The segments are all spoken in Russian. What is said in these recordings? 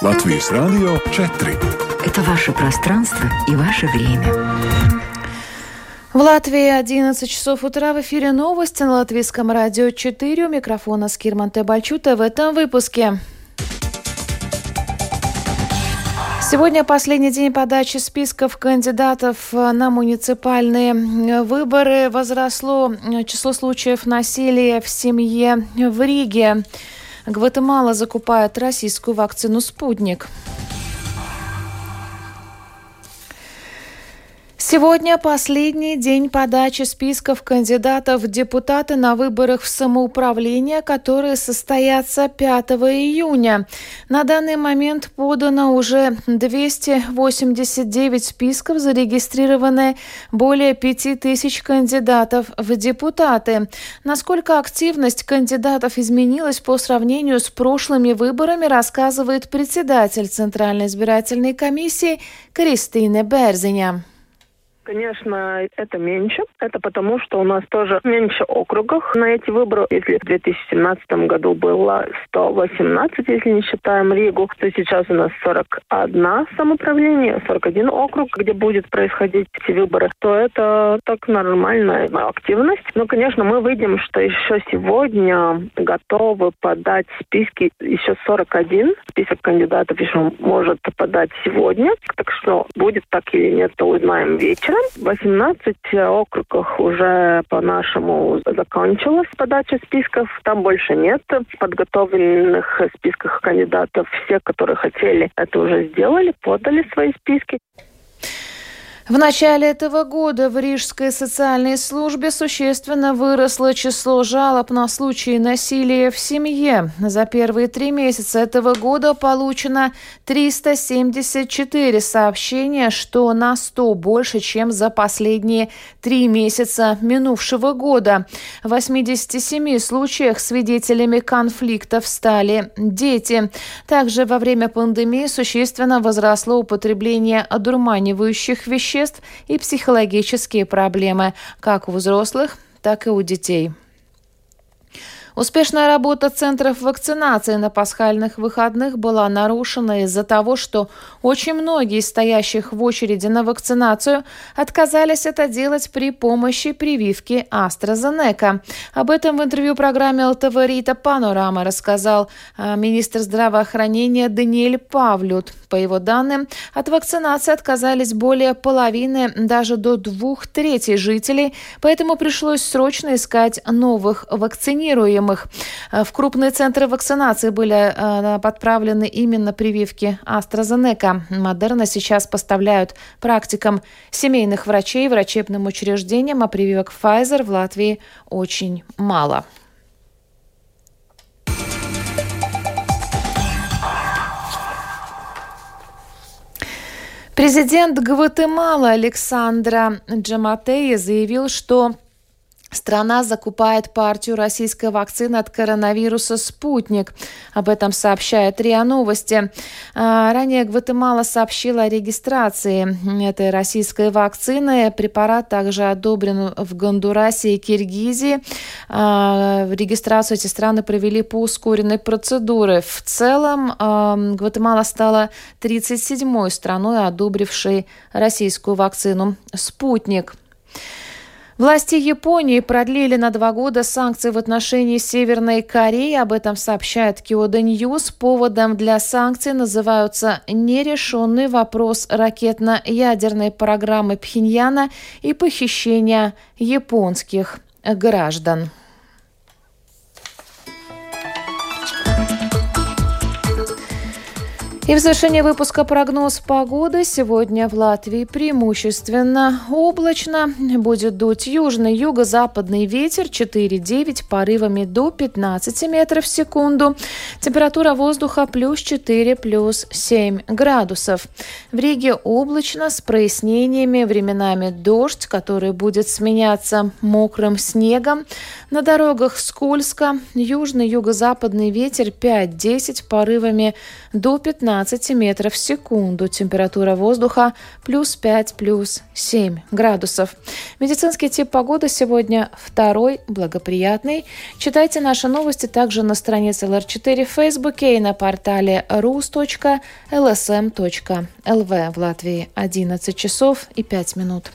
Латвийс Радио 4. Это ваше пространство и ваше время. В Латвии 11 часов утра в эфире новости на Латвийском радио 4. У микрофона Скирман Тебальчута в этом выпуске. Сегодня последний день подачи списков кандидатов на муниципальные выборы. Возросло число случаев насилия в семье в Риге. Гватемала закупает российскую вакцину «Спутник». Сегодня последний день подачи списков кандидатов в депутаты на выборах в самоуправление, которые состоятся 5 июня. На данный момент подано уже 289 списков, зарегистрированы более 5000 кандидатов в депутаты. Насколько активность кандидатов изменилась по сравнению с прошлыми выборами, рассказывает председатель Центральной избирательной комиссии Кристина Берзиня. Конечно, это меньше. Это потому, что у нас тоже меньше округов на эти выборы. Если в 2017 году было 118, если не считаем Ригу, то сейчас у нас 41 самоуправление, 41 округ, где будет происходить эти выборы, то это так нормальная активность. Но, конечно, мы видим, что еще сегодня готовы подать списки еще 41. Список кандидатов еще может подать сегодня. Так что будет так или нет, то узнаем вечером. 18 округах уже по-нашему закончилась подача списков. Там больше нет подготовленных списков кандидатов. Все, которые хотели, это уже сделали, подали свои списки. В начале этого года в Рижской социальной службе существенно выросло число жалоб на случаи насилия в семье. За первые три месяца этого года получено 374 сообщения, что на 100 больше, чем за последние три месяца минувшего года. В 87 случаях свидетелями конфликтов стали дети. Также во время пандемии существенно возросло употребление одурманивающих веществ веществ и психологические проблемы как у взрослых, так и у детей. Успешная работа центров вакцинации на пасхальных выходных была нарушена из-за того, что очень многие стоящих в очереди на вакцинацию отказались это делать при помощи прививки AstraZeneca. Об этом в интервью программе ЛТВ «Рита Панорама» рассказал а, министр здравоохранения Даниэль Павлют. По его данным, от вакцинации отказались более половины, даже до двух третей жителей, поэтому пришлось срочно искать новых вакцинируемых. В крупные центры вакцинации были э, подправлены именно прививки AstraZeneca. Модерна сейчас поставляют практикам семейных врачей, врачебным учреждениям, а прививок Pfizer в Латвии очень мало. Президент Гватемалы Александра Джаматея заявил, что Страна закупает партию российской вакцины от коронавируса «Спутник». Об этом сообщает РИА Новости. А, ранее Гватемала сообщила о регистрации этой российской вакцины. Препарат также одобрен в Гондурасе и Киргизии. А, регистрацию эти страны провели по ускоренной процедуре. В целом а, Гватемала стала 37-й страной, одобрившей российскую вакцину «Спутник». Власти Японии продлили на два года санкции в отношении Северной Кореи. Об этом сообщает Kyodo News. Поводом для санкций называются нерешенный вопрос ракетно-ядерной программы Пхеньяна и похищения японских граждан. И в завершение выпуска прогноз погоды. Сегодня в Латвии преимущественно облачно. Будет дуть южный юго-западный ветер 4-9 порывами до 15 метров в секунду. Температура воздуха плюс 4, плюс 7 градусов. В Риге облачно с прояснениями, временами дождь, который будет сменяться мокрым снегом. На дорогах скользко. Южный юго-западный ветер 5-10 порывами до 15 15 метров в секунду. Температура воздуха плюс 5, плюс 7 градусов. Медицинский тип погоды сегодня второй, благоприятный. Читайте наши новости также на странице LR4 в Фейсбуке и на портале rus.lsm.lv в Латвии 11 часов и 5 минут.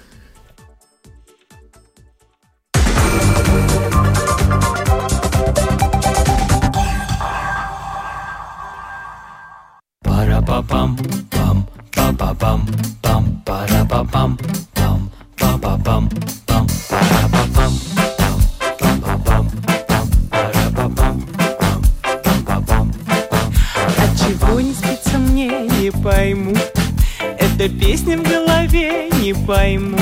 пам пам па па пам пам пара па пам пам па па пам пам. Пара па пам не спится мне не пойму. Эта песня в голове не пойму.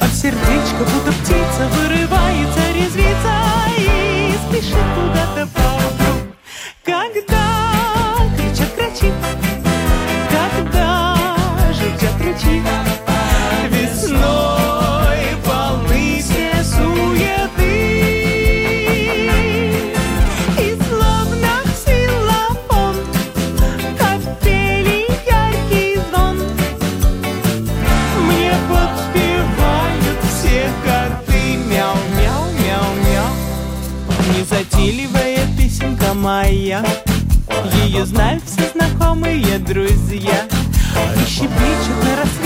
А в сердечко будто птица вырывает знают все знакомые друзья. И щебечут на рассвете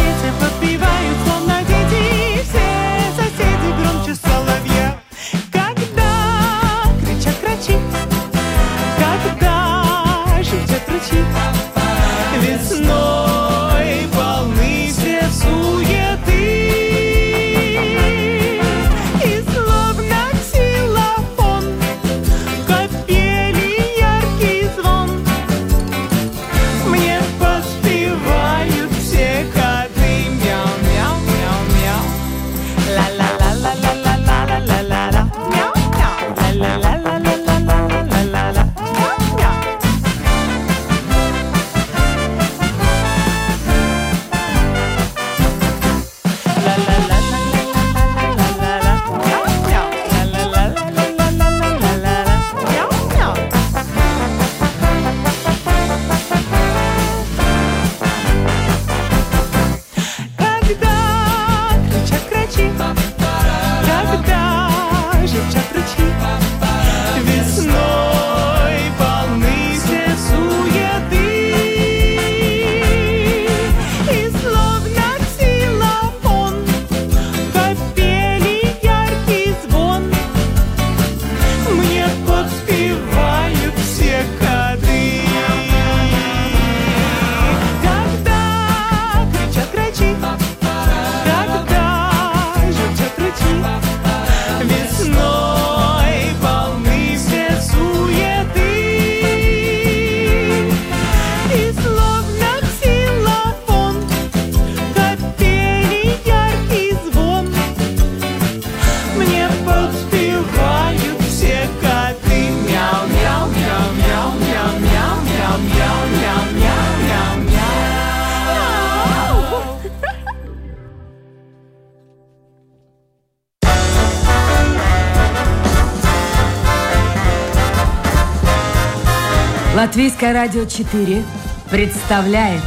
Латвийское радио 4 представляет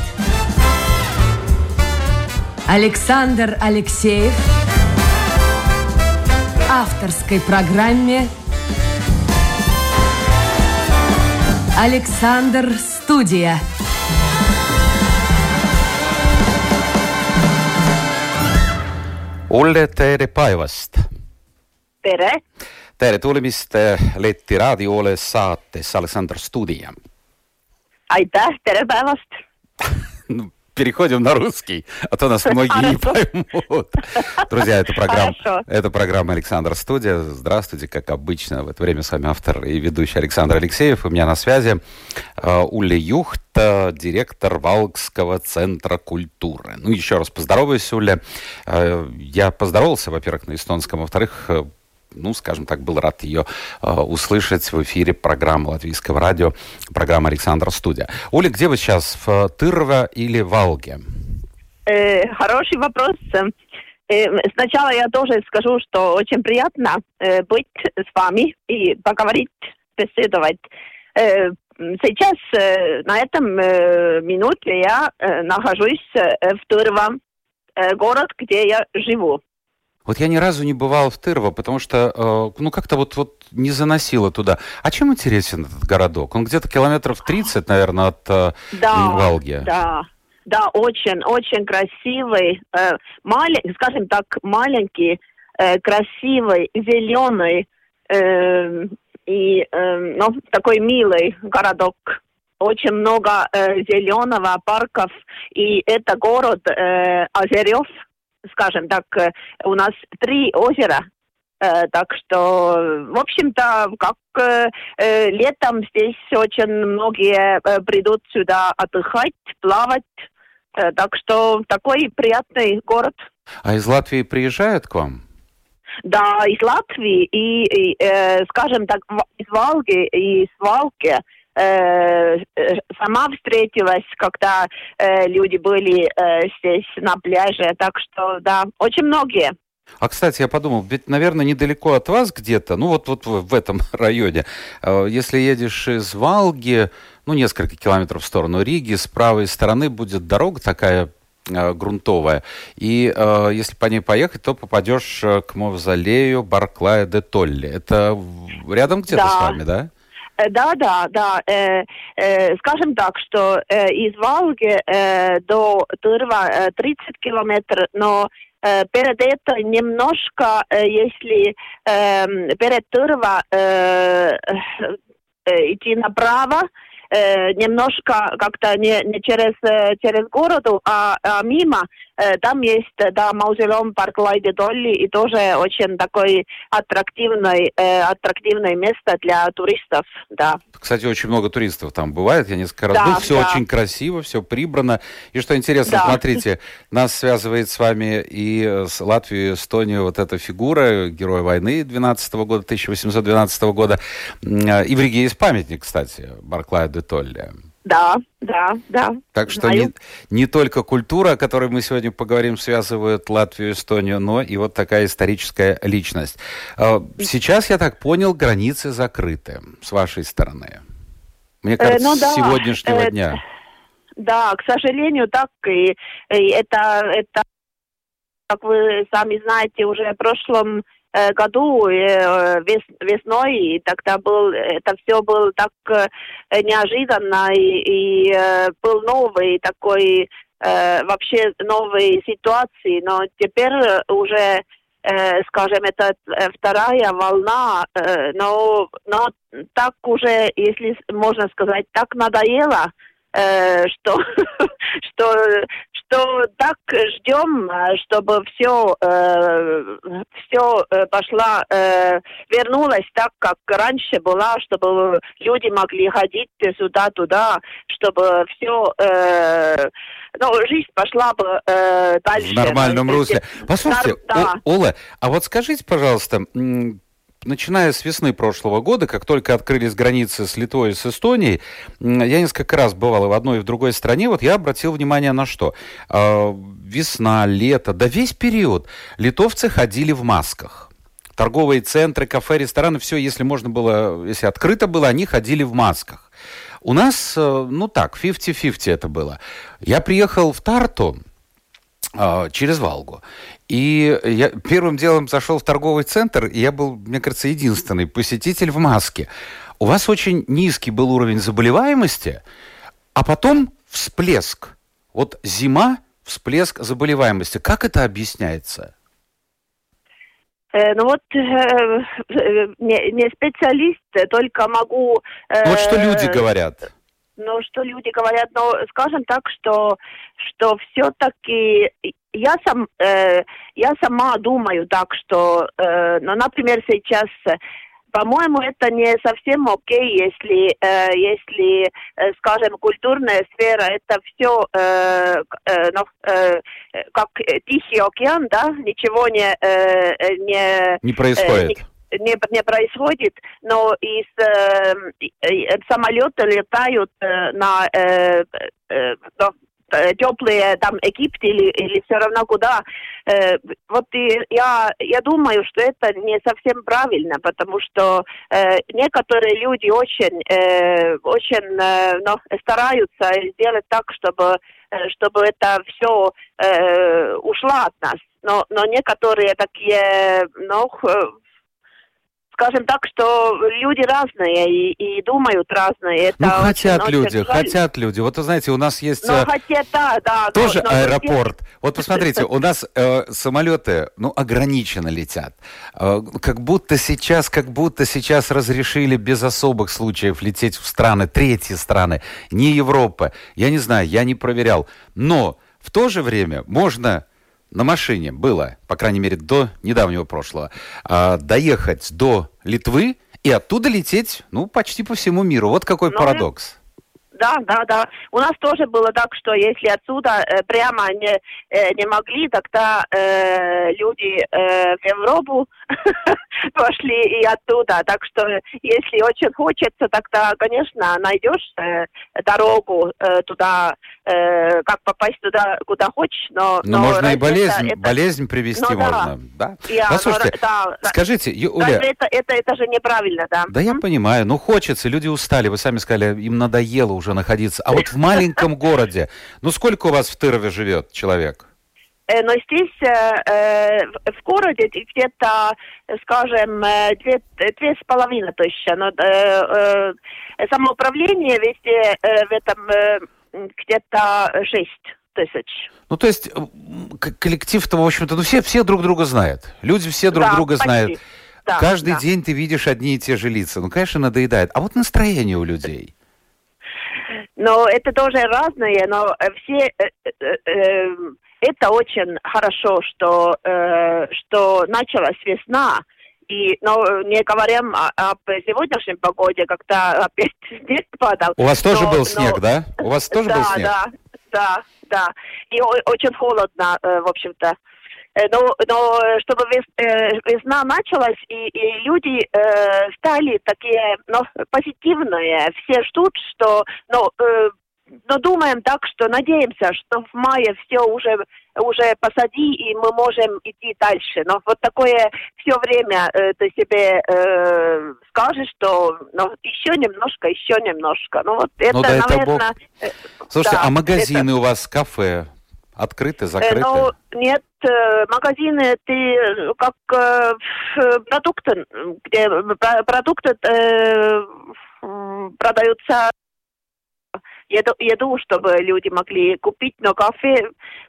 Александр Алексеев авторской программе Александр Студия. Ulle, tere päevast! tere, tere tulemast Läti raadioole saates Александр Студия. aitäh, tere päevast. Ну, Переходим на русский, а то нас многие не поймут. Друзья, это программа, Хорошо. это программа Александр Студия. Здравствуйте, как обычно. В это время с вами автор и ведущий Александр Алексеев. У меня на связи э, Уля Юхт, э, директор Валкского центра культуры. Ну, еще раз поздороваюсь, Уля. Э, Я поздоровался, во-первых, на эстонском, во-вторых, ну, скажем так, был рад ее э, услышать в эфире программы Латвийского радио, программа Александра Студия. Оля, где вы сейчас, в Тырва или Валге? Э, хороший вопрос. Э, сначала я тоже скажу, что очень приятно э, быть с вами и поговорить, беседовать. Э, сейчас э, на этом э, минуте я э, нахожусь э, в Тырва, э, город, где я живу. Вот я ни разу не бывал в Тырво, потому что, э, ну, как-то вот, вот не заносило туда. А чем интересен этот городок? Он где-то километров 30, наверное, от э, Да, Валги. да, да, очень, очень красивый, э, малень- скажем так, маленький, э, красивый, зеленый э, и э, ну, такой милый городок. Очень много э, зеленого, парков, и это город э, озерев, скажем так, э, у нас три озера, Э, так что, в общем-то, как э, летом здесь очень многие э, придут сюда отдыхать, плавать. Э, так что такой приятный город. А из Латвии приезжают к вам? Да, из Латвии и, и, э, скажем так, из Волги и из Валки э, сама встретилась, когда э, люди были э, здесь на пляже. Так что, да, очень многие. А, кстати, я подумал, ведь, наверное, недалеко от вас где-то, ну вот, вот в этом районе, э, если едешь из Валги, ну, несколько километров в сторону Риги, с правой стороны будет дорога такая э, грунтовая. И э, если по ней поехать, то попадешь э, к мавзолею Барклая де Толли. Это рядом где-то Да. с вами, да? Э, Да, да, да. Э, э, скажем так, что э, из Волги э, до Тырва э, 30 километров, но э, перед это немножко, э, если э, перед Тырва э, э, идти направо, э, немножко как-то не, не через, э, через городу, а, а мимо, там есть, э, да, маузолеум парк Лайди Долли, и тоже очень такой аттрактивный, э, аттрактивное место для туристов, да. Кстати, очень много туристов там бывает. Я несколько раз Да, был. Все да. очень красиво, все прибрано. И что интересно, Да. смотрите, нас связывает с вами и э, с Латвией, и Эстонию вот эта фигура героя войны 12 года, 1812 года. Э, И в Риге есть памятник, кстати, Барклая де Толли. Да, да, да. Так что Знаю. не, не только культура, о которой мы сегодня поговорим, связывает Латвию и Эстонию, но и вот такая историческая личность. Э, Сейчас, я так понял, границы закрыты с вашей стороны. Мне кажется, ну да, с сегодняшнего э, дня. Да, к сожалению, так и, и это, это, как вы сами знаете, уже в прошлом э, году э, вес- весной, тогда был, это все было так э, неожиданно, и, и, э, был новый такой, э, вообще новые ситуации, но теперь уже э, скажем, это э, вторая волна, э, но, но так уже, если можно сказать, так надоело, э, что, что, что так ждем, э, чтобы все, все пошла, э, вернулась так, как раньше была, чтобы люди могли ходить сюда-туда, чтобы все, ну, жизнь пошла бы э, дальше. В нормальном русле. Послушайте, да. О- Ола, а вот скажите, пожалуйста, начиная с весны прошлого года, как только открылись границы с Литвой и с Эстонией, я несколько раз бывал и в одной, и в другой стране, вот я обратил внимание на что. А, Весна, лето, да весь период литовцы ходили в масках. Торговые центры, кафе, рестораны, все, если можно было, если открыто было, они ходили в масках. У нас, э, ну так, 50-50 это было. Я приехал в Тарту, через Валгу. И я первым делом зашел в торговый центр, и я был, мне кажется, единственный посетитель в маске. У вас очень низкий был уровень заболеваемости, а потом всплеск. Вот зима, всплеск заболеваемости. Как это объясняется? Э, Ну вот э, э, не, не специалист, э, только могу... э, Вот что люди говорят. Ну, что люди говорят, но скажем так, что, что все-таки я, сам, э, я сама думаю так, что, э, ну, например, сейчас, э, по-моему, это не совсем окей, если, э, если э, скажем, культурная сфера, это все э, э, ну, э, как Тихий океан, да, ничего не, э, э, не Не происходит. Не, не происходит, но из э, э, самолеты летают э, на э, э, э, теплые там Египет или, или все равно куда. Э, вот и я, я думаю, что это не совсем правильно, потому что э, некоторые люди очень, э, очень э, ну, стараются сделать так, чтобы э, чтобы это все э, ушло от нас. Но, но некоторые такие, ну, скажем так, что люди разные и, и думают разные. Это ну, хотят очень, люди, очень хотят люди. Вот, вы знаете, у нас есть... Ну, э, хотя, да, да. Тоже но- аэропорт. Вот посмотрите, у нас э, самолеты, ну, ограниченно летят. Э, как будто сейчас, как будто сейчас разрешили без особых случаев лететь в страны, третьи страны, не Европа. Я не знаю, я не проверял. Но в то же время можно на машине было, по крайней мере, до недавнего прошлого, а, доехать до Литвы и оттуда лететь, ну, почти по всему миру. Вот какой Ну, парадокс. Да, да, да. У нас тоже было так, что если отсюда э, прямо не, э, не могли, тогда э, люди э, в Европу пошли и оттуда. Так что если очень хочется, тогда, конечно, найдешь э, дорогу э, туда, э, как попасть туда, куда хочешь. Но, Но, но можно и болезнь, это- болезнь привести Ну да. можно. Да? Я, Послушайте, ну, да, да. скажите, Ю- Уля, Разве это, это, это же неправильно, да? Да я понимаю, ну хочется, люди устали, вы сами сказали, им надоело уже находиться. А вот в маленьком городе, ну сколько у вас в Тырове живет человек? Э, Но здесь, э, э, в городе, где-то, скажем, э, две, две с половиной тысячи. Но э, э, самоуправление везде э, в этом э, где-то шесть тысяч. Ну то есть коллектив-то, в общем-то, ну все, все друг друга знают. Люди все друг Да, друга почти. знают. Да, Каждый да. день ты видишь одни и те же лица. Ну, конечно, надоедает. А вот настроение у людей. Но это тоже разные, но все... э, э, э, это очень хорошо, что, что началась весна. И, но не говорим о- об сегодняшнем погоде, когда опять снег падал. У вас тоже Но- был но- снег, да? У вас тоже да, был снег? Да, да, да. И очень холодно, в общем-то. Э, Но, но э, чтобы э, весна началась, и, и люди э, стали такие ну, позитивные, все ждут, что, ну, э, но думаем так, что надеемся, что в мае все уже уже посади, и мы можем идти дальше. Но вот такое все время э, ты себе э, скажешь, что ну, еще немножко, еще немножко. Ну вот это, Ну, дай это Бог. наверное... Слушайте, да, а магазины это- у вас, кафе, открыты, Э, закрыты? Ну, нет, э, магазины, ты как продукты, где про- продукты продаются еду, еду, чтобы люди могли купить, но кафе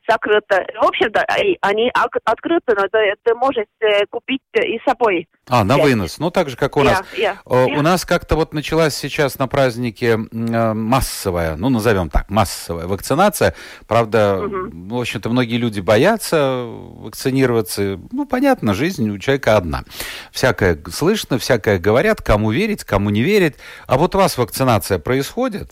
закрыто. В общем-то, они открыты, но ты, ты можешь э, купить и с собой. А, на вынос. Ну, так же, как у нас. Я- Э, я- У нас как-то вот началась сейчас на празднике э, массовая, ну, назовем так, массовая вакцинация. Правда, Мгм. в общем-то, многие люди боятся вакцинироваться. Ну, понятно, жизнь у человека одна. Всякое слышно, всякое говорят, кому верить, кому не верить. А вот у вас вакцинация происходит?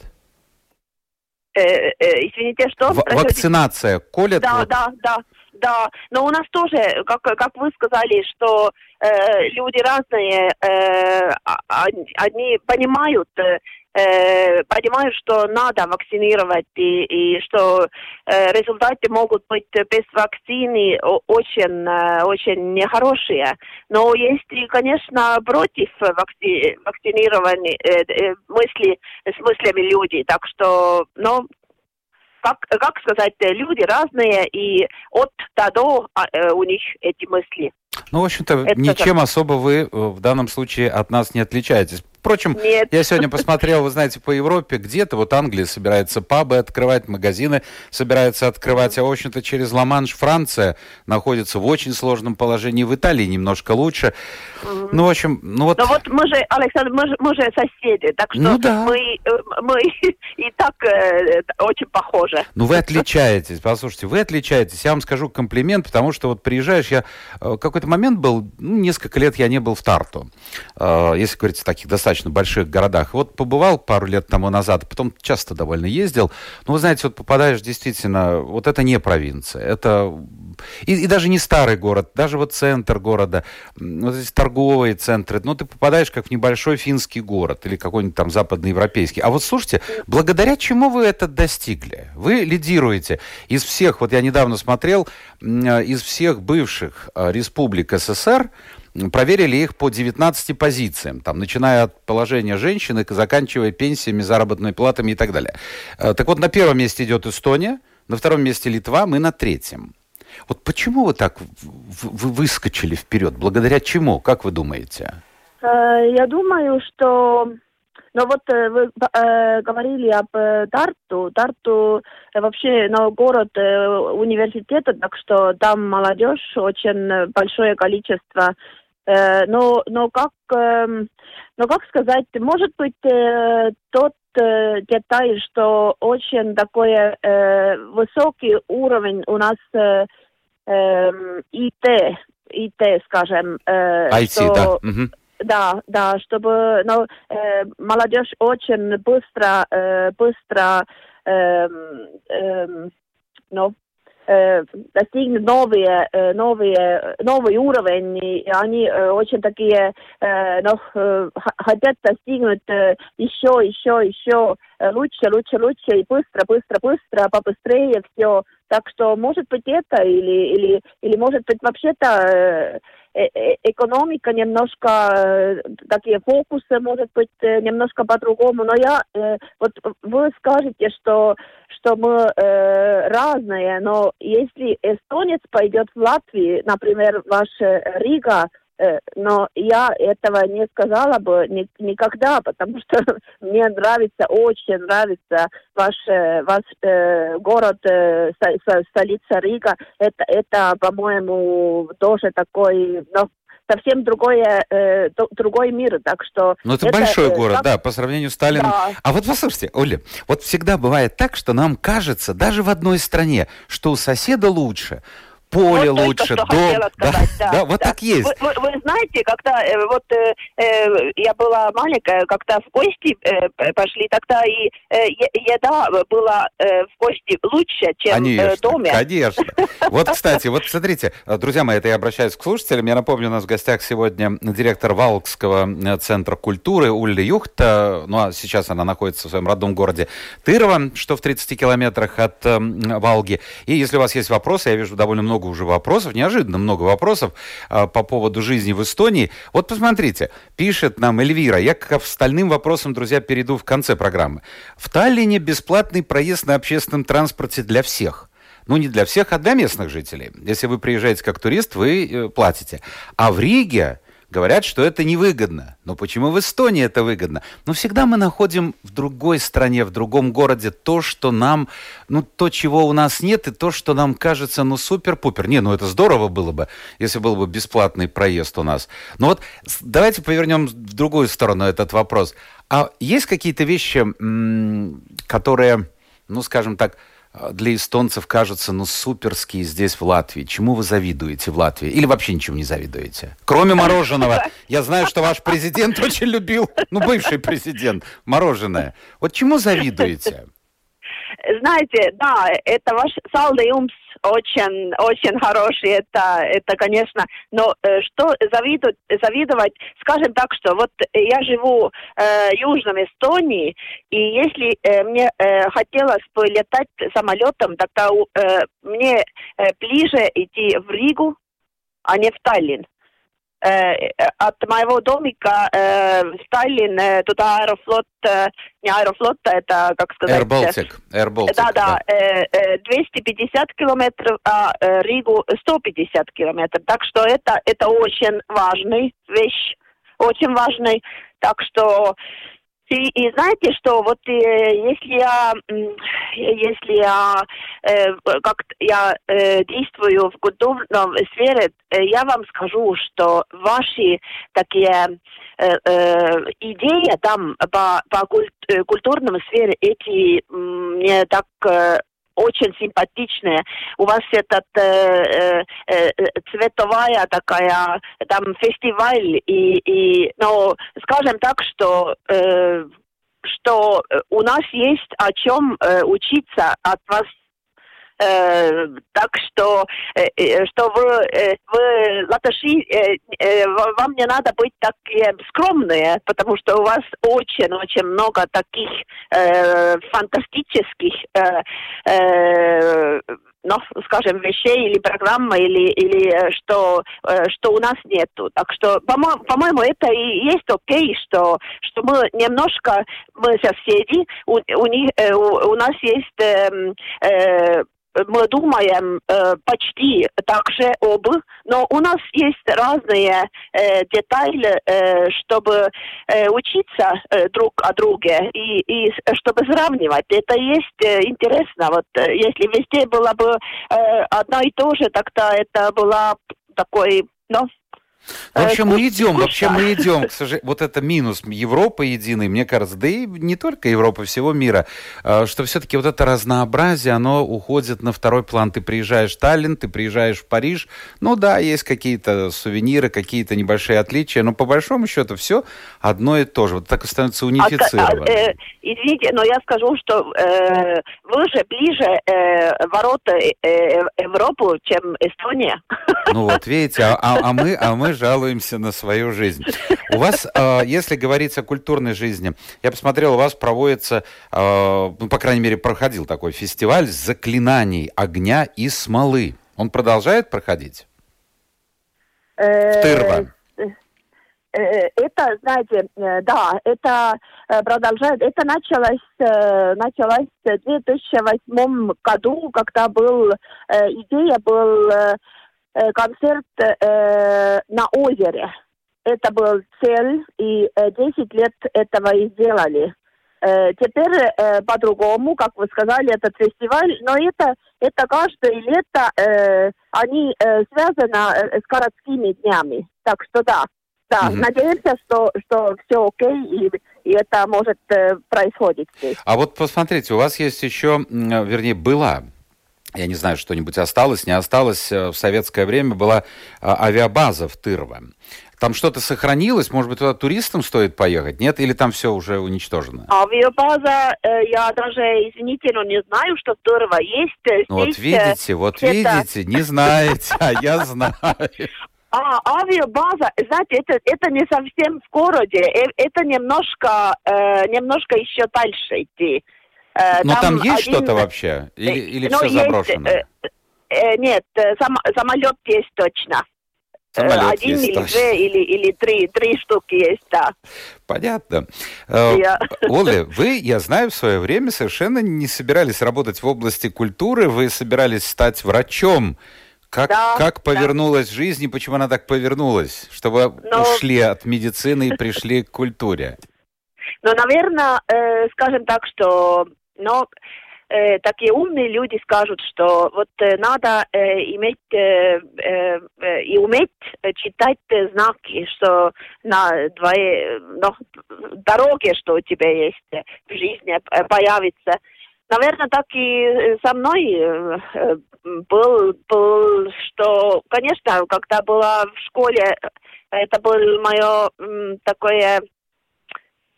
Э, э, извините, что? В- вакцинация колят? Да, вот- да, да, да. Но у нас тоже, как, как вы сказали, что э, люди разные, э, а- они, они понимают, э, э, понимают, что надо вакцинировать и, и что э, результаты могут быть без вакцины очень, э, очень нехорошие. Но есть и, конечно, против вакци- вакцинирования э, э, мысли, с мыслями люди. Так что, ну, как, как сказать, люди разные, и от до до а, э, у них эти мысли. Ну, в общем-то, Это ничем особо вы э, в данном случае от нас не отличаетесь. Впрочем, Нет. я сегодня посмотрел, вы знаете, по Европе, где-то вот Англия собирается пабы открывать, магазины собираются открывать, а, в общем-то, через Ла-Манш Франция находится в очень сложном положении, в Италии немножко лучше. Ну, в общем, ну вот... Но вот мы же, Александр, мы же, мы же соседи, так что Ну да. мы, э, мы и так э, очень похожи. Ну, вы отличаетесь, послушайте, вы отличаетесь. Я вам скажу комплимент, потому что вот приезжаешь, я э, какой-то момент был, ну, несколько лет я не был в Тарту, э, если говорить о таких достаточно больших городах. Вот побывал пару лет тому назад, потом часто довольно ездил. Ну, вы знаете, вот попадаешь действительно, вот это не провинция, это и, и даже не старый город, даже вот центр города, вот эти торговые центры, ну, ты попадаешь как в небольшой финский город или какой-нибудь там западноевропейский. А вот слушайте, благодаря чему вы это достигли? Вы лидируете из всех, вот я недавно смотрел, из всех бывших республик СССР, проверили их по 19 позициям, там, начиная от положения женщины, заканчивая пенсиями, заработными платами и так далее. Э, так вот, на первом месте идет Эстония, на втором месте Литва, мы на третьем. Вот почему вы так вы выскочили вперед? Благодаря чему? Как вы думаете? Э, я думаю, что но вот э, вы э, говорили об Тарту. Тарту вообще ну, город университета, так что там молодежь очень большое количество но, но как, эм, но как сказать, может быть, тот деталь, что очень такой высокий уровень у нас эм, ИТ, ИТ, скажем. IT, что, да. Угу. Да, да, чтобы ну, э, молодежь очень быстро, э, быстро э, э, ну, Э, достигнут новые, э, новые, новый уровень, и они э, очень такие, ну, хотят достигнуть еще, еще, еще лучше, лучше, лучше, и быстро, быстро, быстро, побыстрее все. Так что, может быть, это, или, или, или может быть, вообще-то Э, э, экономика немножко, э, такие фокусы, может быть, немножко по-другому. Но я, вот вы скажете, что, что мы разные, но если эстонец пойдет в Латвию, например, ваш Рига, Э, но я этого не сказала бы ни, никогда, потому что мне нравится, очень нравится ваш, э, ваш э, город, э, столица Рига. Это, это по-моему, тоже такой, ну, совсем другое, э, другой мир, так что... Ну, это, это большой э, город, как... да, по сравнению с Сталином. Да. А вот послушайте, Оля, вот всегда бывает так, что нам кажется, даже в одной стране, что у соседа лучше, поле вот лучше, что дом. Сказать, да, да, да, вот да. так есть. Вы, вы, вы знаете, когда э, вот э, э, я была маленькая, когда в гости э, пошли, тогда и э, еда была э, в гости лучше, чем э, конечно, в доме. Конечно. Вот, кстати, вот смотрите, друзья мои, это я обращаюсь к слушателям. Я напомню, у нас в гостях сегодня директор Валкского э, центра культуры Ульли Юхта. Ну, а сейчас она находится в своем родном городе Тырова, что в 30 километрах от э, Валги. И если у вас есть вопросы, я вижу довольно много много уже вопросов, неожиданно много вопросов а, по поводу жизни в Эстонии. Вот посмотрите, пишет нам Эльвира, я к остальным вопросам, друзья, перейду в конце программы. В Таллине бесплатный проезд на общественном транспорте для всех. Ну, не для всех, а для местных жителей. Если вы приезжаете как турист, вы э, платите. А в Риге Говорят, что это невыгодно. Но почему в Эстонии это выгодно? Но всегда мы находим в другой стране, в другом городе то, что нам, ну, то, чего у нас нет, и то, что нам кажется, ну, супер-пупер. Не, ну, это здорово было бы, если был бы бесплатный проезд у нас. Но вот давайте повернем в другую сторону этот вопрос. А есть какие-то вещи, которые, ну, скажем так, для эстонцев кажутся, ну, суперские здесь, в Латвии? Чему вы завидуете в Латвии? Или вообще ничего не завидуете? Кроме мороженого. Я знаю, что ваш президент очень любил, ну, бывший президент, мороженое. Вот чему завидуете? Знаете, да, это ваш салдеумс очень, очень хороший, это, это, конечно, но э, что завидовать, завидовать, скажем так, что вот я живу э, в Южном Эстонии, и если э, мне э, хотелось бы летать самолетом, тогда э, мне э, ближе идти в Ригу, а не в Таллин. Э, от моего домика э, Сталин э, туда Аэрофлот, э, не Аэрофлот, а это, как сказать... Baltic да, да, да. Э, 250 километров, а э, Ригу 150 километров. Так что это, это очень важная вещь, очень важный. Так что и, и знаете что, вот э, если я, если я, э, как я э, действую в культурном сфере, э, я вам скажу, что ваши такие э, э, идеи там по, по культ, э, культурной сфере, эти мне так э, очень симпатичные. У вас этот э, э, э, цветовая такая там фестиваль и, и ну, скажем так, что э, что у нас есть о чем э, учиться от вас так что, э, э, что вы, э, вы латыши, э, э, ва- вам не надо быть такие скромные, потому что у вас очень-очень много таких э, фантастических, э, э, ну, скажем, вещей или программы, или, или э, что, э, что у нас нету. Так что, по-мо- по-моему, это и есть окей, что, что мы немножко, мы соседи, у, у, них, э, у, у нас есть эм, э, мы думаем э, почти так же оба, но у нас есть разные э, детали, э, чтобы э, учиться э, друг о друге и, и чтобы сравнивать. Это есть э, интересно. Вот э, если везде было бы э, одно и то же, тогда это была такой, ну, Ну, Вообще Э, мы скуч- идем, вообще мы идем, к сожалению. Вот это минус Европы единой, мне кажется, да и не только Европы, всего мира, э, что все-таки вот это разнообразие, оно уходит на второй план. Ты приезжаешь в Таллин, ты приезжаешь в Париж, ну да, есть какие-то сувениры, какие-то небольшие отличия, но по большому счету все одно и то же. Вот так становится А, унифицировано. а, э, извините, но я скажу, что э, вы же ближе э, ворота э, э, Европы, чем Эстония. Ну вот, видите, а, а- а мы, а мы жалуемся на свою жизнь. У вас, э, если говорить о культурной жизни, я посмотрел, у вас проводится, э, ну, по крайней мере, проходил такой фестиваль заклинаний огня и смолы. Он продолжает проходить? Э, Тырва. э, Это, знаете, э, да, это э, продолжает, это началось, э, началось в 2008 году, когда был, э, идея был э, э, концерт э, на озере. Это был цель, и э, 10 лет этого и сделали. Э, Теперь э, по-другому, как вы сказали, этот фестиваль, но это, это каждое лето, э, они э, связаны э, с городскими днями. Так что да, да, Мгм. надеемся, что, что все окей, и, и это может э, происходить здесь. А вот посмотрите, у вас есть еще, э, вернее, была я не знаю, что-нибудь осталось, не осталось. э, В советское время была а, авиабаза в Тырво. Там что-то сохранилось? Может быть, туда туристам стоит поехать? Нет? Или там все уже уничтожено? Авиабаза, э, я даже, извините, но не знаю, что Тырва есть. Э, Ну, вот здесь, э, видите, вот видите, не знаете, а я знаю. А, авиабаза, знаете, это, это не совсем в городе, э, это немножко, э, немножко еще дальше идти. Э, Но там есть один- что-то вообще? Или, э, или ну, все есть, заброшено? э, э, нет, э, сам- самолет есть точно. Э, Самолет Один есть или точно. две, или, или три, три штуки есть, да. Понятно. Э, Я- Оля, вы, я знаю, в свое время совершенно не собирались работать в области культуры, вы собирались стать врачом. Как, Да, как да. повернулась жизнь и почему она так повернулась? Что вы Ну- ушли от медицины и пришли к культуре? Но, наверное, э, скажем так, что, ну, э, такие умные люди скажут, что вот э, надо э, иметь э, э, э, и уметь э, читать э, знаки, что на двое, ну, дороге, что у тебя есть в жизни появится. Наверное, так и со мной был, был, что, конечно, когда была в школе, это было мое такое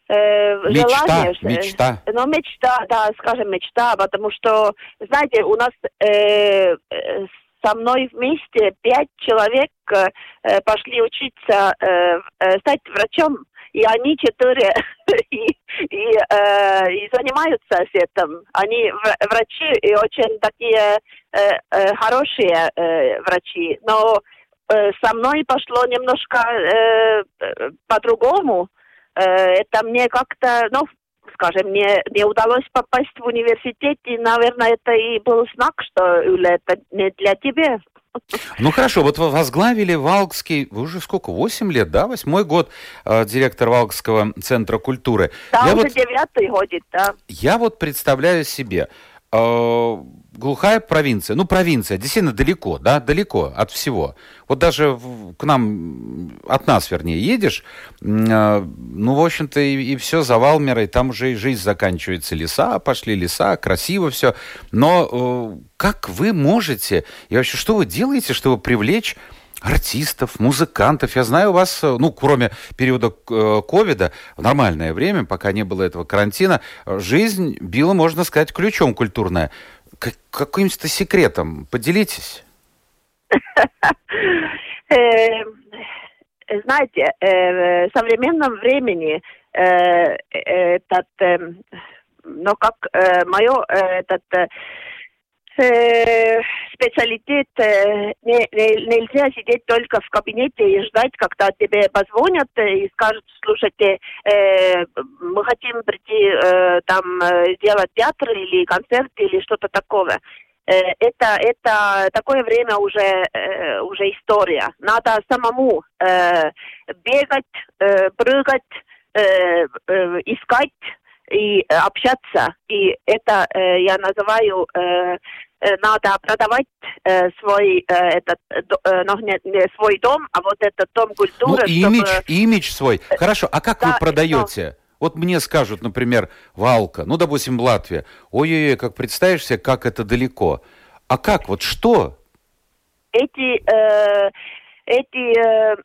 э, Мечта, желание. э, мечта. Ну, мечта, да, скажем, мечта, потому что, знаете, у нас э, э, со мной вместе пять человек э, пошли учиться э, стать врачом, и они четыре и, и, э, и занимаются этим. Они врачи и очень такие э, э, хорошие э, врачи, но э, со мной пошло немножко э, по-другому. Э, это мне как-то, ну, скажем, мне не удалось попасть в университет, и, наверное, это и был знак, что, Юля, это не для тебя. Ну хорошо, вот вы возглавили Валкский, вы уже сколько, 8 лет, да? Восьмой год э, директор Валкского центра культуры. Да, Я уже вот девятый ходит, да. Я вот представляю себе, глухая провинция, ну, провинция, действительно далеко, да, далеко от всего. Вот даже в- к нам, от нас, вернее, едешь, э, ну, в общем-то, и, все за Валмерой, там уже и жизнь заканчивается, леса, пошли леса, красиво все. Но э, как вы можете, и вообще, что вы делаете, чтобы привлечь артистов, музыкантов. Я знаю у вас, э, ну, кроме периода э, ковида, в нормальное время, пока не было этого карантина, жизнь била, можно сказать, ключом культурная. Как- Каким-то секретом поделитесь. Э, Знаете, в современном времени этот, э, ну как мое этот специалитет э, не- не- нельзя сидеть только в кабинете и ждать, когда тебе позвонят и скажут, слушайте, э, мы хотим прийти э, там э, сделать театр или концерт или что-то такое. Э, это, это такое время уже, э, уже история. Надо самому э, бегать, э, прыгать, э, э, искать и э, общаться. И это э, я называю э, э, надо продавать э, свой э, этот э, э, ну, не, не свой дом, а вот этот дом Ну, культуры, имидж, чтобы имидж свой. Хорошо, а как да, вы но- продаете? Вот мне скажут, например, Валка, ну, допустим, Латвия. Ой-ой-ой, как представишь себе, как это далеко. А как, вот что? эти, э, эти, э,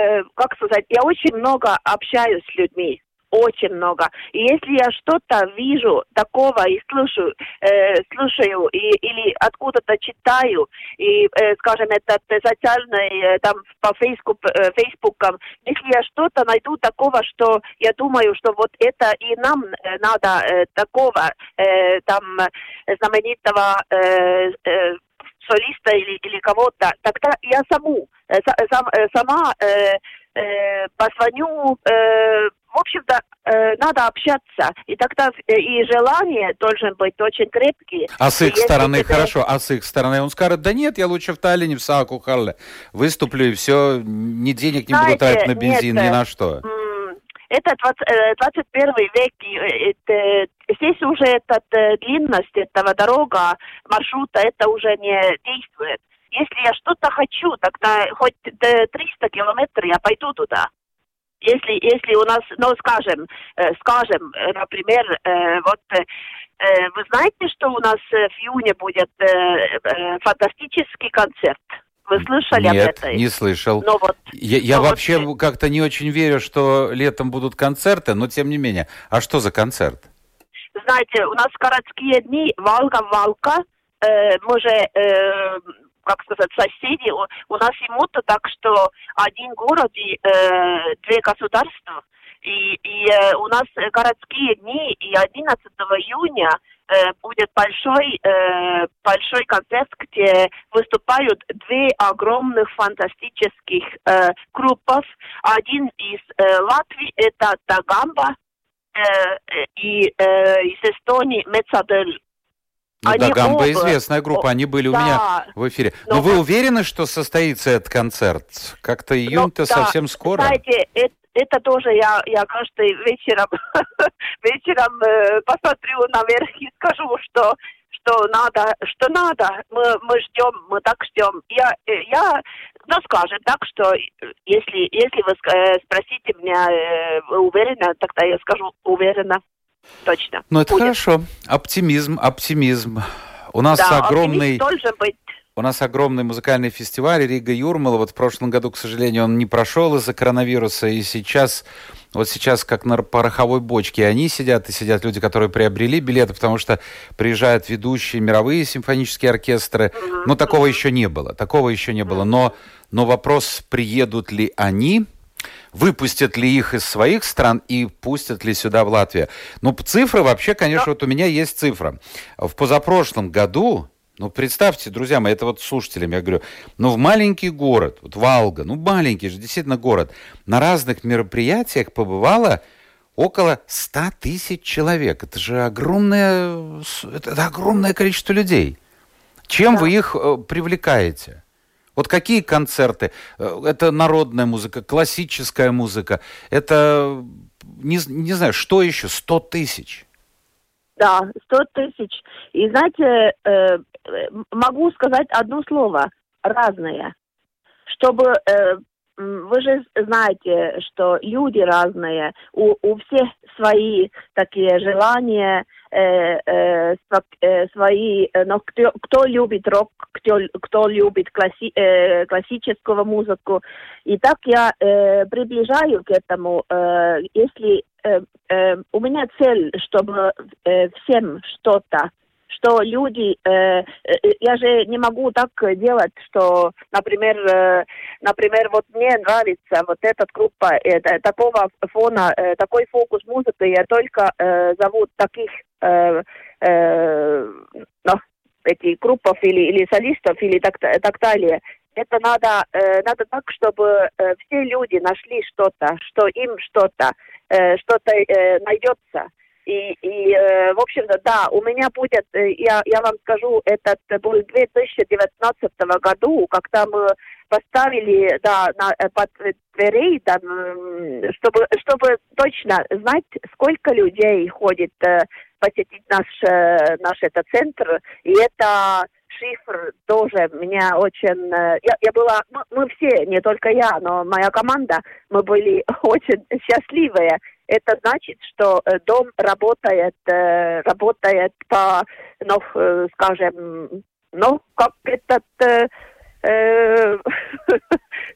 э, как сказать, я очень много общаюсь с людьми, очень много. И если я что-то вижу такого и слышу, э, слушаю и, или откуда-то читаю, и, э, скажем, это социальный, э, там, по фейсбук, э, фейсбукам, если я что-то найду такого, что я думаю, что вот это и нам э, надо э, такого, э, там, знаменитого э, э, солиста или, или кого-то, тогда я саму, э, са- сам- э, сама э, э, позвоню, э, в общем-то, э, надо общаться, и тогда э, и желание должен быть очень крепкий. А с И их если стороны, тебе- хорошо, а с их стороны он скажет, да нет, я лучше в Таллине, в Саакухалле выступлю, и все, ни денег не буду тратить на бензин, нет, ни э, на что. Это 20, э, 21 век, и, э, это, здесь уже этот, э, длинность этого дорога, маршрута, это уже не действует. Если я что-то хочу, тогда хоть э, 300 километров я пойду туда. Если, если у нас, ну, скажем, э, скажем, э, например, э, вот э, вы знаете, что у нас в июне будет э, э, фантастический концерт? Вы слышали об Нет, этой? не слышал. Ну вот, Я, я ну вот, вообще э, как-то не очень верю, что летом будут концерты, но тем не менее. А что за концерт? знаете, у нас городские дни Валга-Валка, э, мы же, э, как сказать, соседи, у, у нас ему-то так, что один город и э, две государства. И, и э, у нас городские дни, и 11 июня э, будет большой, э, большой концерт, где выступают две огромных фантастических э, группы. Один из э, Латвии, это Тагамба, э, э, и э, из Эстонии Мецадель. Ну, Они да, Гамба оба- известная группа, они были у да. меня в эфире. Но Но вы уверены, что состоится этот концерт? Как-то июнь-то Ну, да, совсем скоро. Знаете, это, это тоже я, я каждый вечером, вечером э, посмотрю наверх и скажу, что что надо, что надо, мы, мы ждем, мы так ждем. Я, э, я, ну, скажем так, что если, если вы э, спросите меня, э, вы уверены, тогда я скажу уверенно, точно. Ну, это будет. хорошо. Оптимизм, оптимизм. У нас Да, огромный... оптимизм должен быть. У нас огромный музыкальный фестиваль Рига Юрмала. Вот в прошлом году, к сожалению, он не прошел из-за коронавируса. И сейчас, вот сейчас как на пороховой бочке, они сидят, и сидят люди, которые приобрели билеты, потому что приезжают ведущие мировые симфонические оркестры. Но такого еще не было. Такого еще не было. Но, но вопрос, приедут ли они, выпустят ли их из своих стран и пустят ли сюда в Латвию. Ну, цифры вообще, конечно, вот у меня есть цифра. В позапрошлом году, ну, представьте, друзья мои, это вот слушателям я говорю, ну, в маленький город, вот Валга, ну, маленький же действительно город, на разных мероприятиях побывало около 100 тысяч человек. Это же огромное, с- это, огромное количество людей. Чем вы их э, привлекаете? Вот какие концерты? Э, Это народная музыка, классическая музыка. Это, не, не знаю, что еще? 100 тысяч. Да, 100 тысяч. И знаете, э, могу сказать одно слово. Разные. Чтобы... э, вы же знаете, что люди разные. У, у всех свои такие желания, э, э, э, свои... э, Но кто, кто любит рок, кто, кто любит класси, э, классическую музыку. И так я э, приближаю к этому. Э, если э, э, у меня цель, чтобы э, всем что-то, что люди, э, э, я же не могу так делать, что, например, э, например, вот мне нравится вот эта группа, э, такого фона, э, такой фокус музыки, я только э, зову таких э, э, ну, эти группов или, или солистов или так, так далее. Это надо, э, надо так, чтобы э, все люди нашли что-то, что им что-то, э, что-то э, найдется. И, и э, в общем-то, да, у меня будет, э, я, я вам скажу, этот будет 2019 году, когда мы поставили, да, на, э, под дверей, да, чтобы, чтобы точно знать, сколько людей ходит посетить наш, наш этот центр. И это шифр тоже меня очень... Я, я была... Мы, мы все, не только я, но моя команда, мы были очень счастливые это значит, что э, дом работает, э, работает по, ну, э, скажем, ну, как этот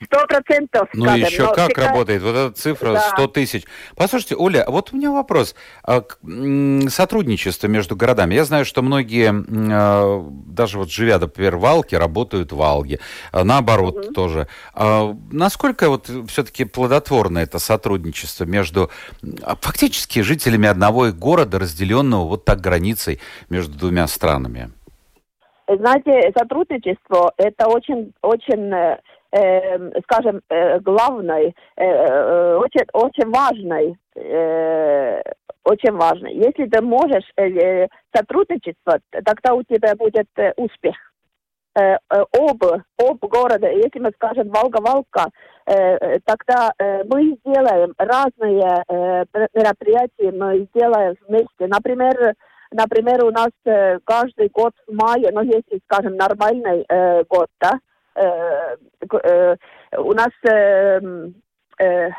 Сто процентов. Ну, еще как всегда... работает вот эта цифра да. 100 тысяч. Послушайте, Оля, вот у меня вопрос. А, сотрудничество между городами. Я знаю, что многие, а, даже вот живя, например, в Алке, работают в Алге. А, наоборот угу. тоже. Насколько вот все-таки плодотворно это сотрудничество между фактически жителями одного города, разделенного вот так границей между двумя странами? Знаете, сотрудничество это очень, очень, э, скажем, главной, очень, очень важной, очень важной. Если ты можешь э, сотрудничество, тогда у тебя будет э, успех. Э, об, об города, если мы скажем Волга-Волка, э, тогда мы сделаем разные мероприятия, мы сделаем вместе. Например, Например, у нас каждый год в мае, ну, если, скажем, нормальный год, да, у нас э, э,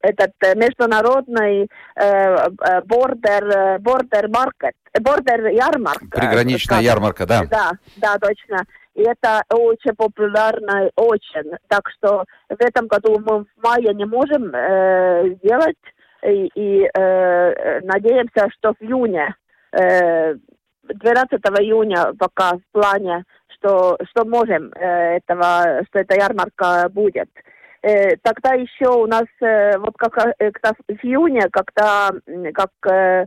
этот э, международный э, бордер, бордер маркет, бордер ярмарка. Приграничная ярмарка, да. Да, да, точно. И это очень популярно, очень. Так что в этом году мы в мае не можем э, сделать и, и э, надеемся, что в июне, э, 12 июня пока в плане, что, что можем э, этого, что эта ярмарка будет. Э, тогда еще у нас э, вот как э, в июне, когда как э,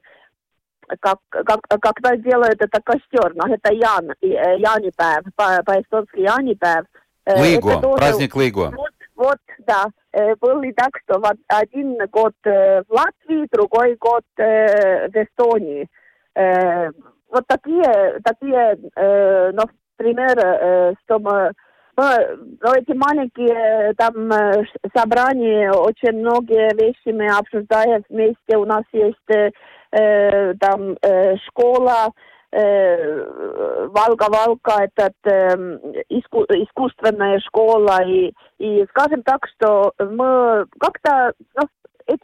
как, как, когда делают это костер, но это Ян, Яниpäev, по-эстонски Яниpäev. Лейго, праздник Лейго. Вот, вот, да. Э, был и так, что один год э, в Латвии, другой год э, в Эстонии. Вот такие, такие, например, что мы но эти маленькие там собрания, очень многие вещи мы обсуждаем вместе. У нас есть э, там э, школа, Валга-Валка, этот э, иску, искусственная школа, и, и скажем так, что мы как-то, ну,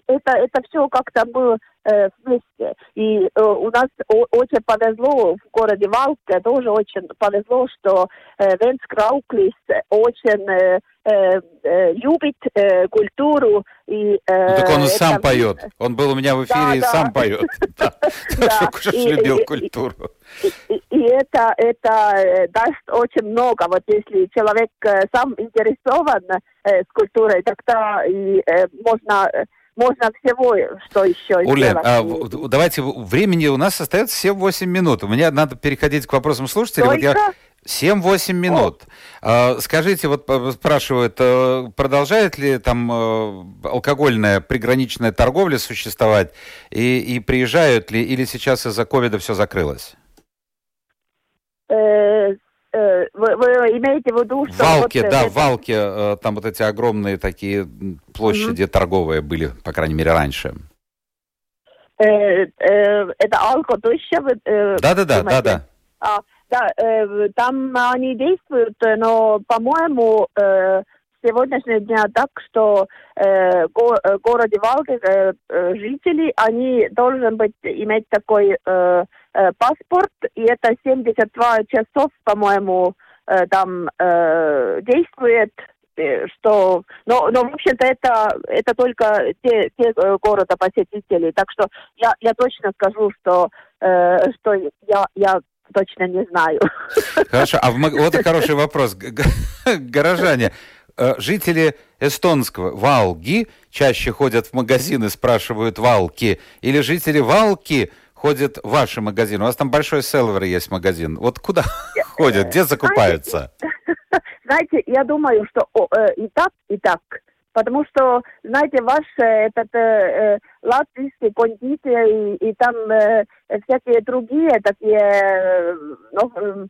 это, это все как-то мы э, вместе. И э, у нас о, очень повезло в городе Валке, тоже очень повезло, что э, Венс Крауклис очень э, э, э, любит э, культуру. И, э, ну, так он и сам поет. Он был у меня в эфире да, и да. сам поет. Так что любил культуру. И это, это э, даст очень много. Вот если человек э, сам интересован с культурой, тогда и можно можно всего, что еще Уля, а, давайте, времени у нас остается всего 8 минут. У меня надо переходить к вопросам слушателей. Вот я... 7-8 минут. А, скажите, вот спрашивают, продолжает ли там алкогольная приграничная торговля существовать, и, и приезжают ли, или сейчас из-за ковида все закрылось? Э, э, вы, вы имеете в виду, что... Валки, вот, да, это... Валки, э, там вот эти огромные такие площади угу. торговые были, по крайней мере, раньше. Это Алко-Туща? Да-да-да, да-да. А, да, там они действуют, но, по-моему, сегодняшнего дня так, что э, го, городе Валге э, жители, они должны быть, иметь такой э, э, паспорт, и это 72 часов, по-моему, э, там э, действует, э, что, но, но в общем-то это это только те те э, города посетителей, так что я я точно скажу, что э, что я я точно не знаю. Хорошо, а в, вот хороший вопрос. Горожане, э, жители эстонского Валги чаще ходят в магазины, спрашивают Валки, или жители Валки ходят в ваши магазины? У вас там большой селвер есть магазин. Вот куда ходят, где закупаются? Знаете, я думаю, что э, и так, и так. Потому что, знаете, ваш э, этот э, э, латвийский кондитер и, и там э, всякие другие такие, э, ну, э,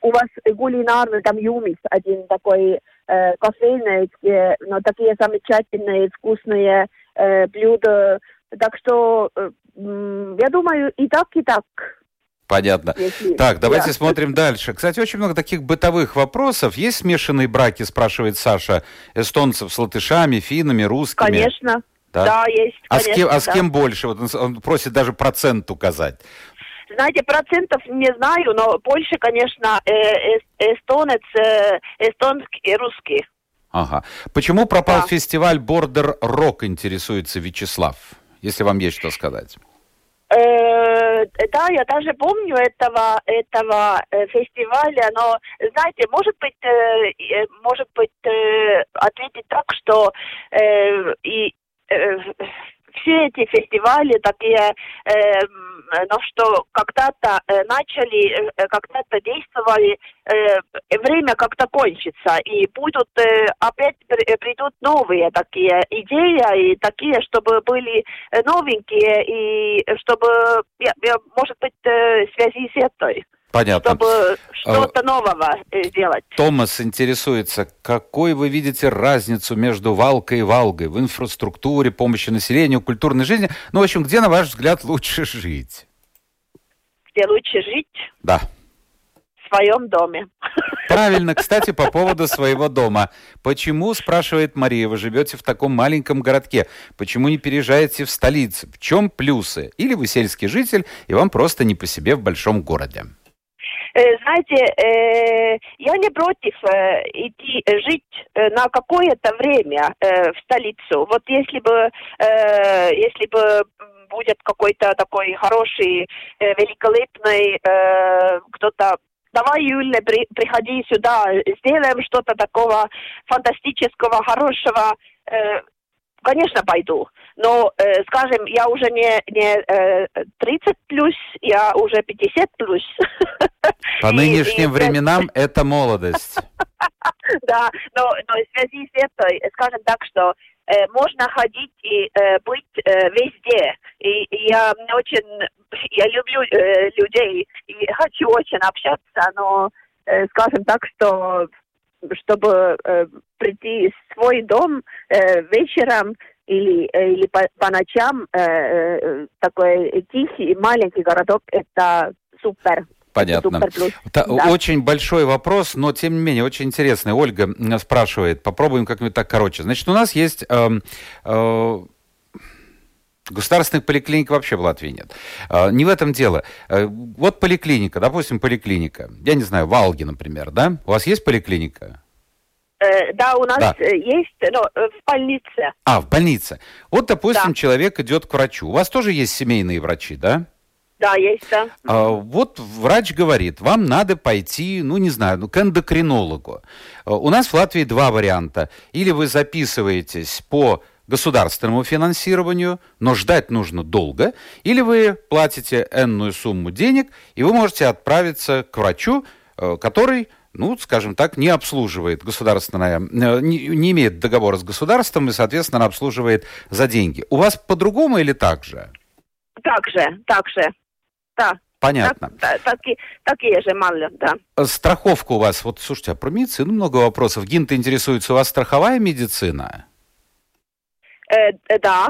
у вас кулинарный там юмис один такой э, кофейный, э, но такие замечательные, вкусные э, блюда. Так что э, я думаю, и так, и так. Понятно. Если- Так, давайте да. смотрим дальше. Кстати, очень много таких бытовых вопросов. Есть смешанные браки, спрашивает Саша, эстонцев с латышами, финнами, русскими? Конечно. Да? Да, есть. А с, кем, а с кем больше? Вот он, он просит даже процент указать. Знаете, процентов не знаю, но больше, конечно, э, эс- эстонец, э, эстонский, русский. Ага. Почему пропал Да. фестиваль Border Rock, интересуется Вячеслав? Если вам есть что сказать. Э, да, я даже помню этого этого э, фестиваля, но знаете, может быть, э, может быть, ответить так, что и все эти фестивали такие, э, ну что когда-то э, начали, э, когда-то действовали, э, время как-то кончится, и будут э, опять при- э, придут новые такие идеи, и такие, чтобы были новенькие, и чтобы, я- я, может быть, в связи с этой, Понятно. чтобы что-то нового э, сделать. Томас интересуется, какой вы видите разницу между Валкой и Валгой в инфраструктуре, помощи населению, культурной жизни? Ну, в общем, где, на ваш взгляд, лучше жить? Где лучше жить Да. в своем доме. Правильно, кстати, по поводу своего дома. Почему, спрашивает Мария, вы живете в таком маленьком городке? Почему не переезжаете в столицу? В чем плюсы? Или вы сельский житель, и вам просто не по себе в большом городе? Э, Знаете, э, я не против э, идти жить на какое-то время в столицу. Вот если бы, если бы будет какой-то такой хороший, великолепный кто-то Давай, Юля, при- приходи сюда, сделаем что-то такого фантастического, хорошего. Э, конечно, пойду. Но, э, скажем, я уже не, не э, 30 плюс, я уже 50 плюс. По нынешним и- временам это молодость. Да, но, но в связи с этой, скажем так, что э, можно ходить и э, быть э, везде. И, и я очень, я люблю э, людей и хочу очень общаться, но, э, скажем так, что чтобы э, прийти в свой дом э, вечером или, э, или по, по ночам, э, э, такой тихий маленький городок, это супер. Понятно. Та- Да. Очень большой вопрос, но тем не менее очень интересный. Ольга спрашивает, попробуем как-нибудь так короче. Значит, у нас есть эм, э, государственных поликлиник вообще в Латвии нет. Э, не в этом дело. Э, вот поликлиника, допустим, поликлиника. Я не знаю, Валги, например, да? У вас есть поликлиника? Э, да, у нас Да. э, есть, но э, в больнице. А, в больнице. Вот, допустим, Да. человек идет к врачу. У вас тоже есть семейные врачи, да? Да, есть, да. А, Вот врач говорит, вам надо пойти, ну не знаю, ну, к эндокринологу. А, У нас в Латвии два варианта. Или вы записываетесь по государственному финансированию, но ждать нужно долго, или вы платите энную сумму денег, и вы можете отправиться к врачу, э, который, ну, скажем так, не обслуживает государственное, э, не, не имеет договора с государством и, соответственно, обслуживает за деньги. У вас по-другому или так же? Так же, так же. Да. Понятно. Так, та- таки- такие же мали, да. Э, Страховка у вас, вот слушайте, а про медицину много вопросов. Гинта интересуется, у вас страховая медицина? Э, э, да.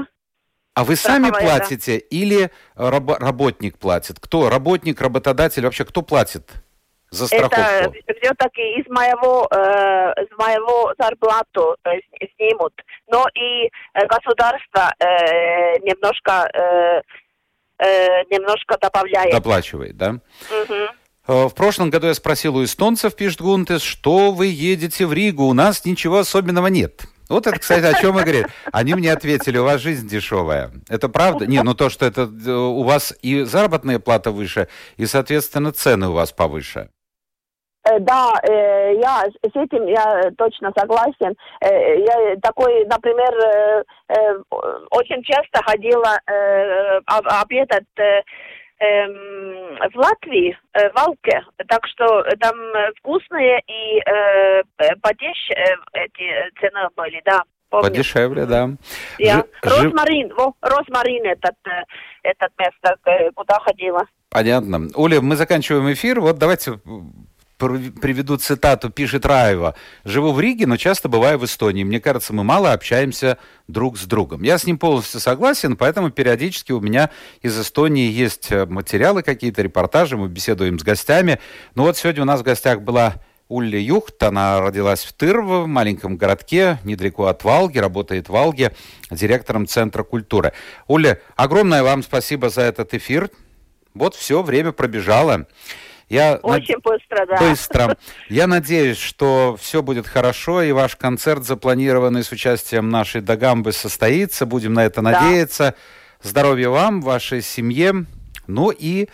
А вы сами Страховая, да. платите или рабо- работник платит? Кто? Работник, работодатель? Вообще кто платит за страховку? Это все-таки из моего, э, из моего зарплату э, снимут. Но и э, государство э, немножко, э, э, немножко добавляет. Доплачивает, да? Э, В прошлом году я спросил у эстонцев, пишет Гунтес, что вы едете в Ригу, у нас ничего особенного нет. Вот это, кстати, о чем и говорит. Они мне ответили, у вас жизнь дешевая. Это правда? Не, ну то, что это э, у вас и заработная плата выше, и, соответственно, цены у вас повыше. Э, Да, э, я с этим я точно согласен. Я такой, например, очень часто ходила об- обедать эм, в Латвии, э, в Алке, так что там э, вкусные и э, э, подешевле э, эти цены были, да. помню. Подешевле, да. Жи- жи- Розмарин, во, Розмарин этот, э, этот место, э, куда ходила. Понятно. Оля, мы заканчиваем эфир. Вот давайте приведу цитату, пишет Раева. «Живу в Риге, но часто бываю в Эстонии. Мне кажется, мы мало общаемся друг с другом». Я с ним полностью согласен, поэтому периодически у меня из Эстонии есть э, материалы какие-то, репортажи, мы беседуем с гостями. Ну вот сегодня у нас в гостях была Улли Юхт, она родилась в Тырво, в маленьком городке, недалеко от Валги, работает в Валге директором Центра культуры. Уля, огромное вам спасибо за этот эфир. Вот все, время пробежало. Я над- Очень быстро, да. Быстро. Я надеюсь, что все будет хорошо, и ваш концерт, запланированный с участием нашей Дагамбы, состоится. Будем на это надеяться. Здоровья вам, вашей семье. Ну и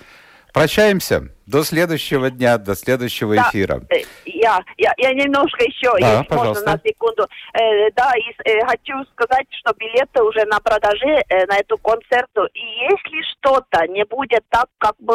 прощаемся. До следующего дня, до следующего Да. эфира. Я, я, я немножко еще, Да, если пожалуйста. можно, на секунду. Э, да, и, э, хочу сказать, что билеты уже на продаже э, на эту концерту. И если что-то не будет так, как мы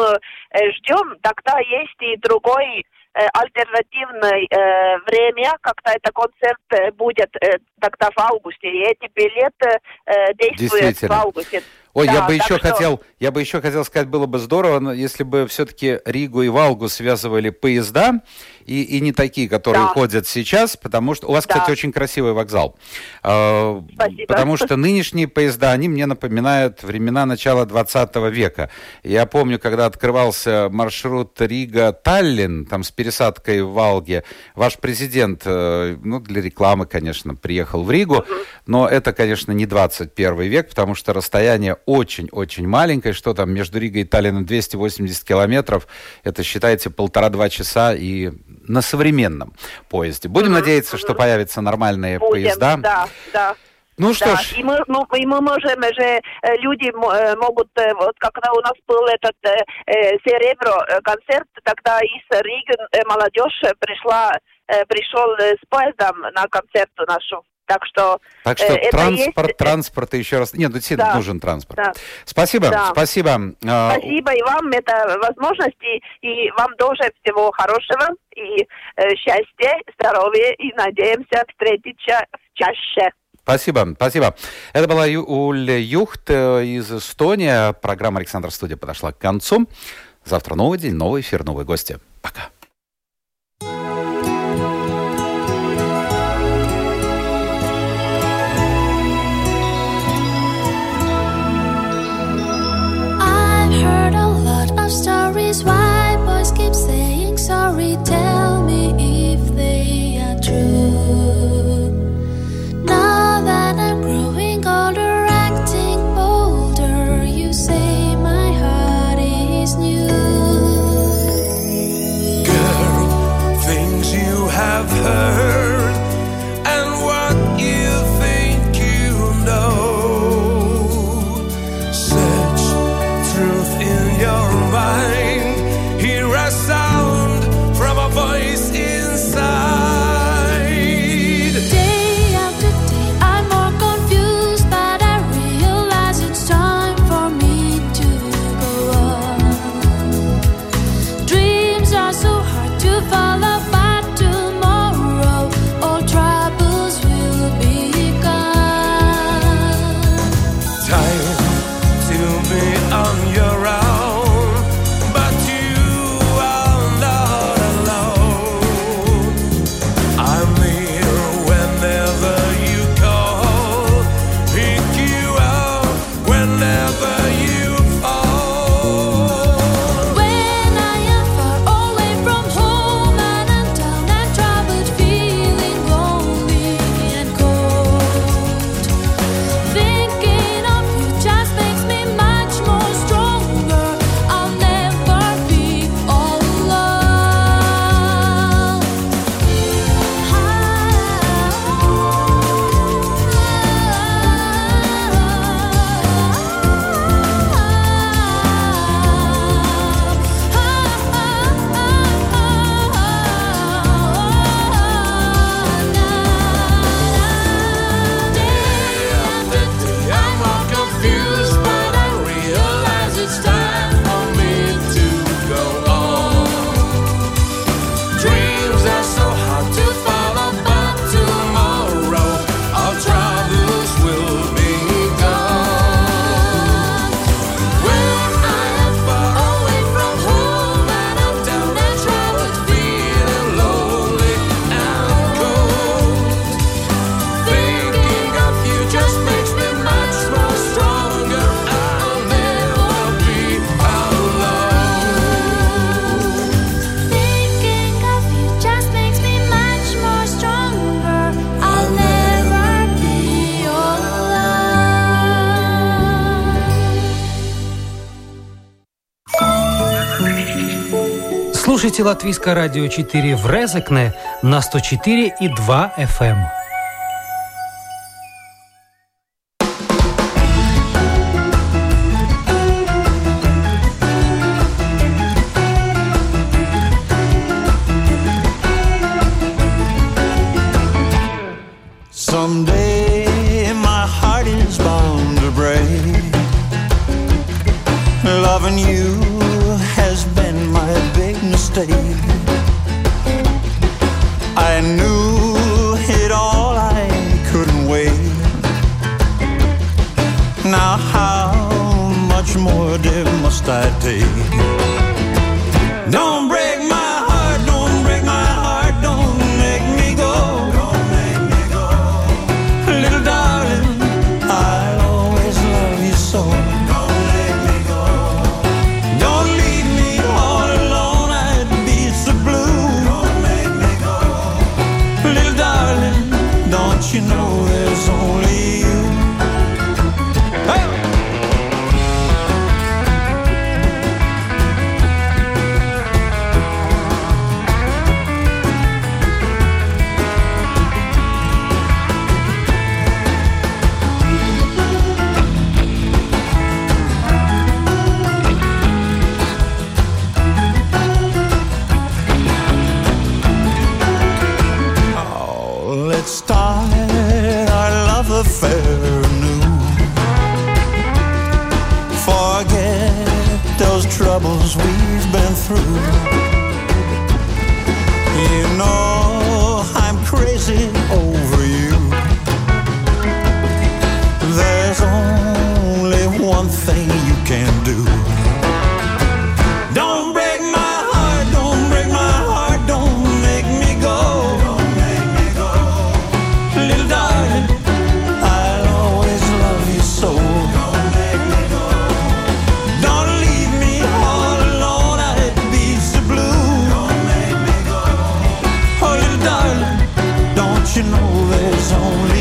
э, ждем, тогда есть и другой э, альтернативное э, время, когда это концерт э, будет э, тогда в августе. И эти билеты э, действуют в августе. Ой, я Да, бы так еще что- хотел, я бы еще хотел сказать, было бы здорово, если бы все-таки Ригу и Валгу связывали поезда, и, и не такие, которые Да. ходят сейчас, потому что у вас, Да. кстати, очень красивый вокзал. А, Спасибо. Потому что нынешние поезда, они мне напоминают времена начала 20 века. Я помню, когда открывался маршрут Рига-Таллин, там с пересадкой в Валге, ваш президент, э, ну, для рекламы, конечно, приехал в Ригу, но это, конечно, не 21 век, потому что расстояние очень-очень маленькое, что там между Ригой и Таллином 280 километров, это, считайте, полтора-два часа и на современном поезде. Будем надеяться, что появятся нормальные Будем, поезда. Да, да. Ну что Да, ж, и мы, ну, и мы можем же, э, люди э, могут, э, вот когда у нас был этот э, э, Серебро э, концерт, тогда из Риги э, молодежь э, пришла, э, пришел э, с поездом на концерт нашу. Так что, так что э, это транспорт, есть- транспорт и еще раз. Нет, ну, действительно Да. нужен транспорт. Да. Спасибо, Да. спасибо. А, Спасибо и вам, это возможность, и, и вам тоже всего хорошего, и э, счастья, здоровья, и надеемся встретиться чаще. Спасибо, спасибо. Это была Ю- Уля Юхт э, из Эстонии. Программа «Александр Студия» подошла к концу. Завтра новый день, новый эфир, новые гости. Пока. слухайте Латвийское радио 4 в Резекне на 104 и 2 FM. Someday my heart is bound to break. Loving you stay you know there's only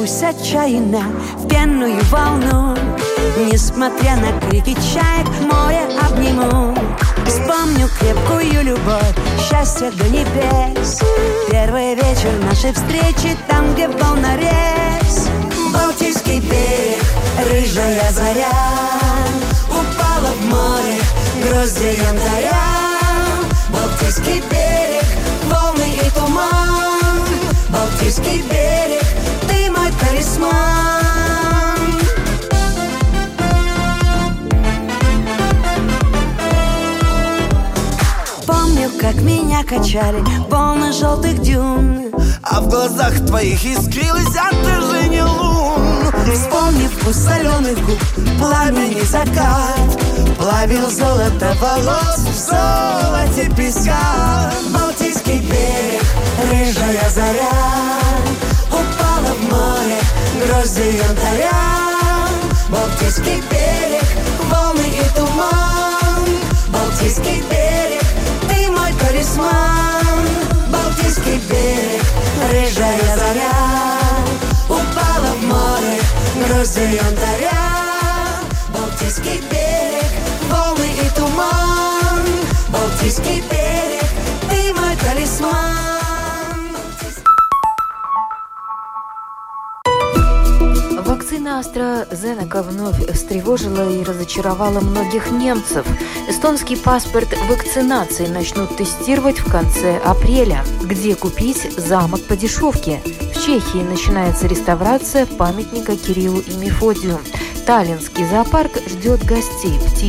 Я ворвусь отчаянно в пенную волну. Несмотря на крики чаек, море обниму. Вспомню крепкую любовь, счастье до небес. Первый вечер нашей встречи там, где волнорез Балтийский берег, рыжая заря. Упала в море, гроздья янтаря. Балтийский берег, волны и туман. Балтийский берег, талисман. Помню, как меня качали волны желтых дюн. А в глазах твоих искрилось отражение лун. Вспомни вкус соленых губ, пламени закат. Плавил золото волос в золоте песка. Балтийский берег, рыжая заря грозди янтаря Балтийский берег, волны и туман. Балтийский берег, ты мой талисман. Балтийский берег, рыжая заря. Упала в море, грозди янтаря. Балтийский берег, волны и туман. Балтийский берег, ты мой талисман Вакцина AstraZeneca вновь встревожила и разочаровала многих немцев. Эстонский паспорт вакцинации начнут тестировать в конце апреля. Где купить замок по дешевке? В Чехии начинается реставрация памятника Кириллу и Мефодию. Таллинский зоопарк ждет гостей.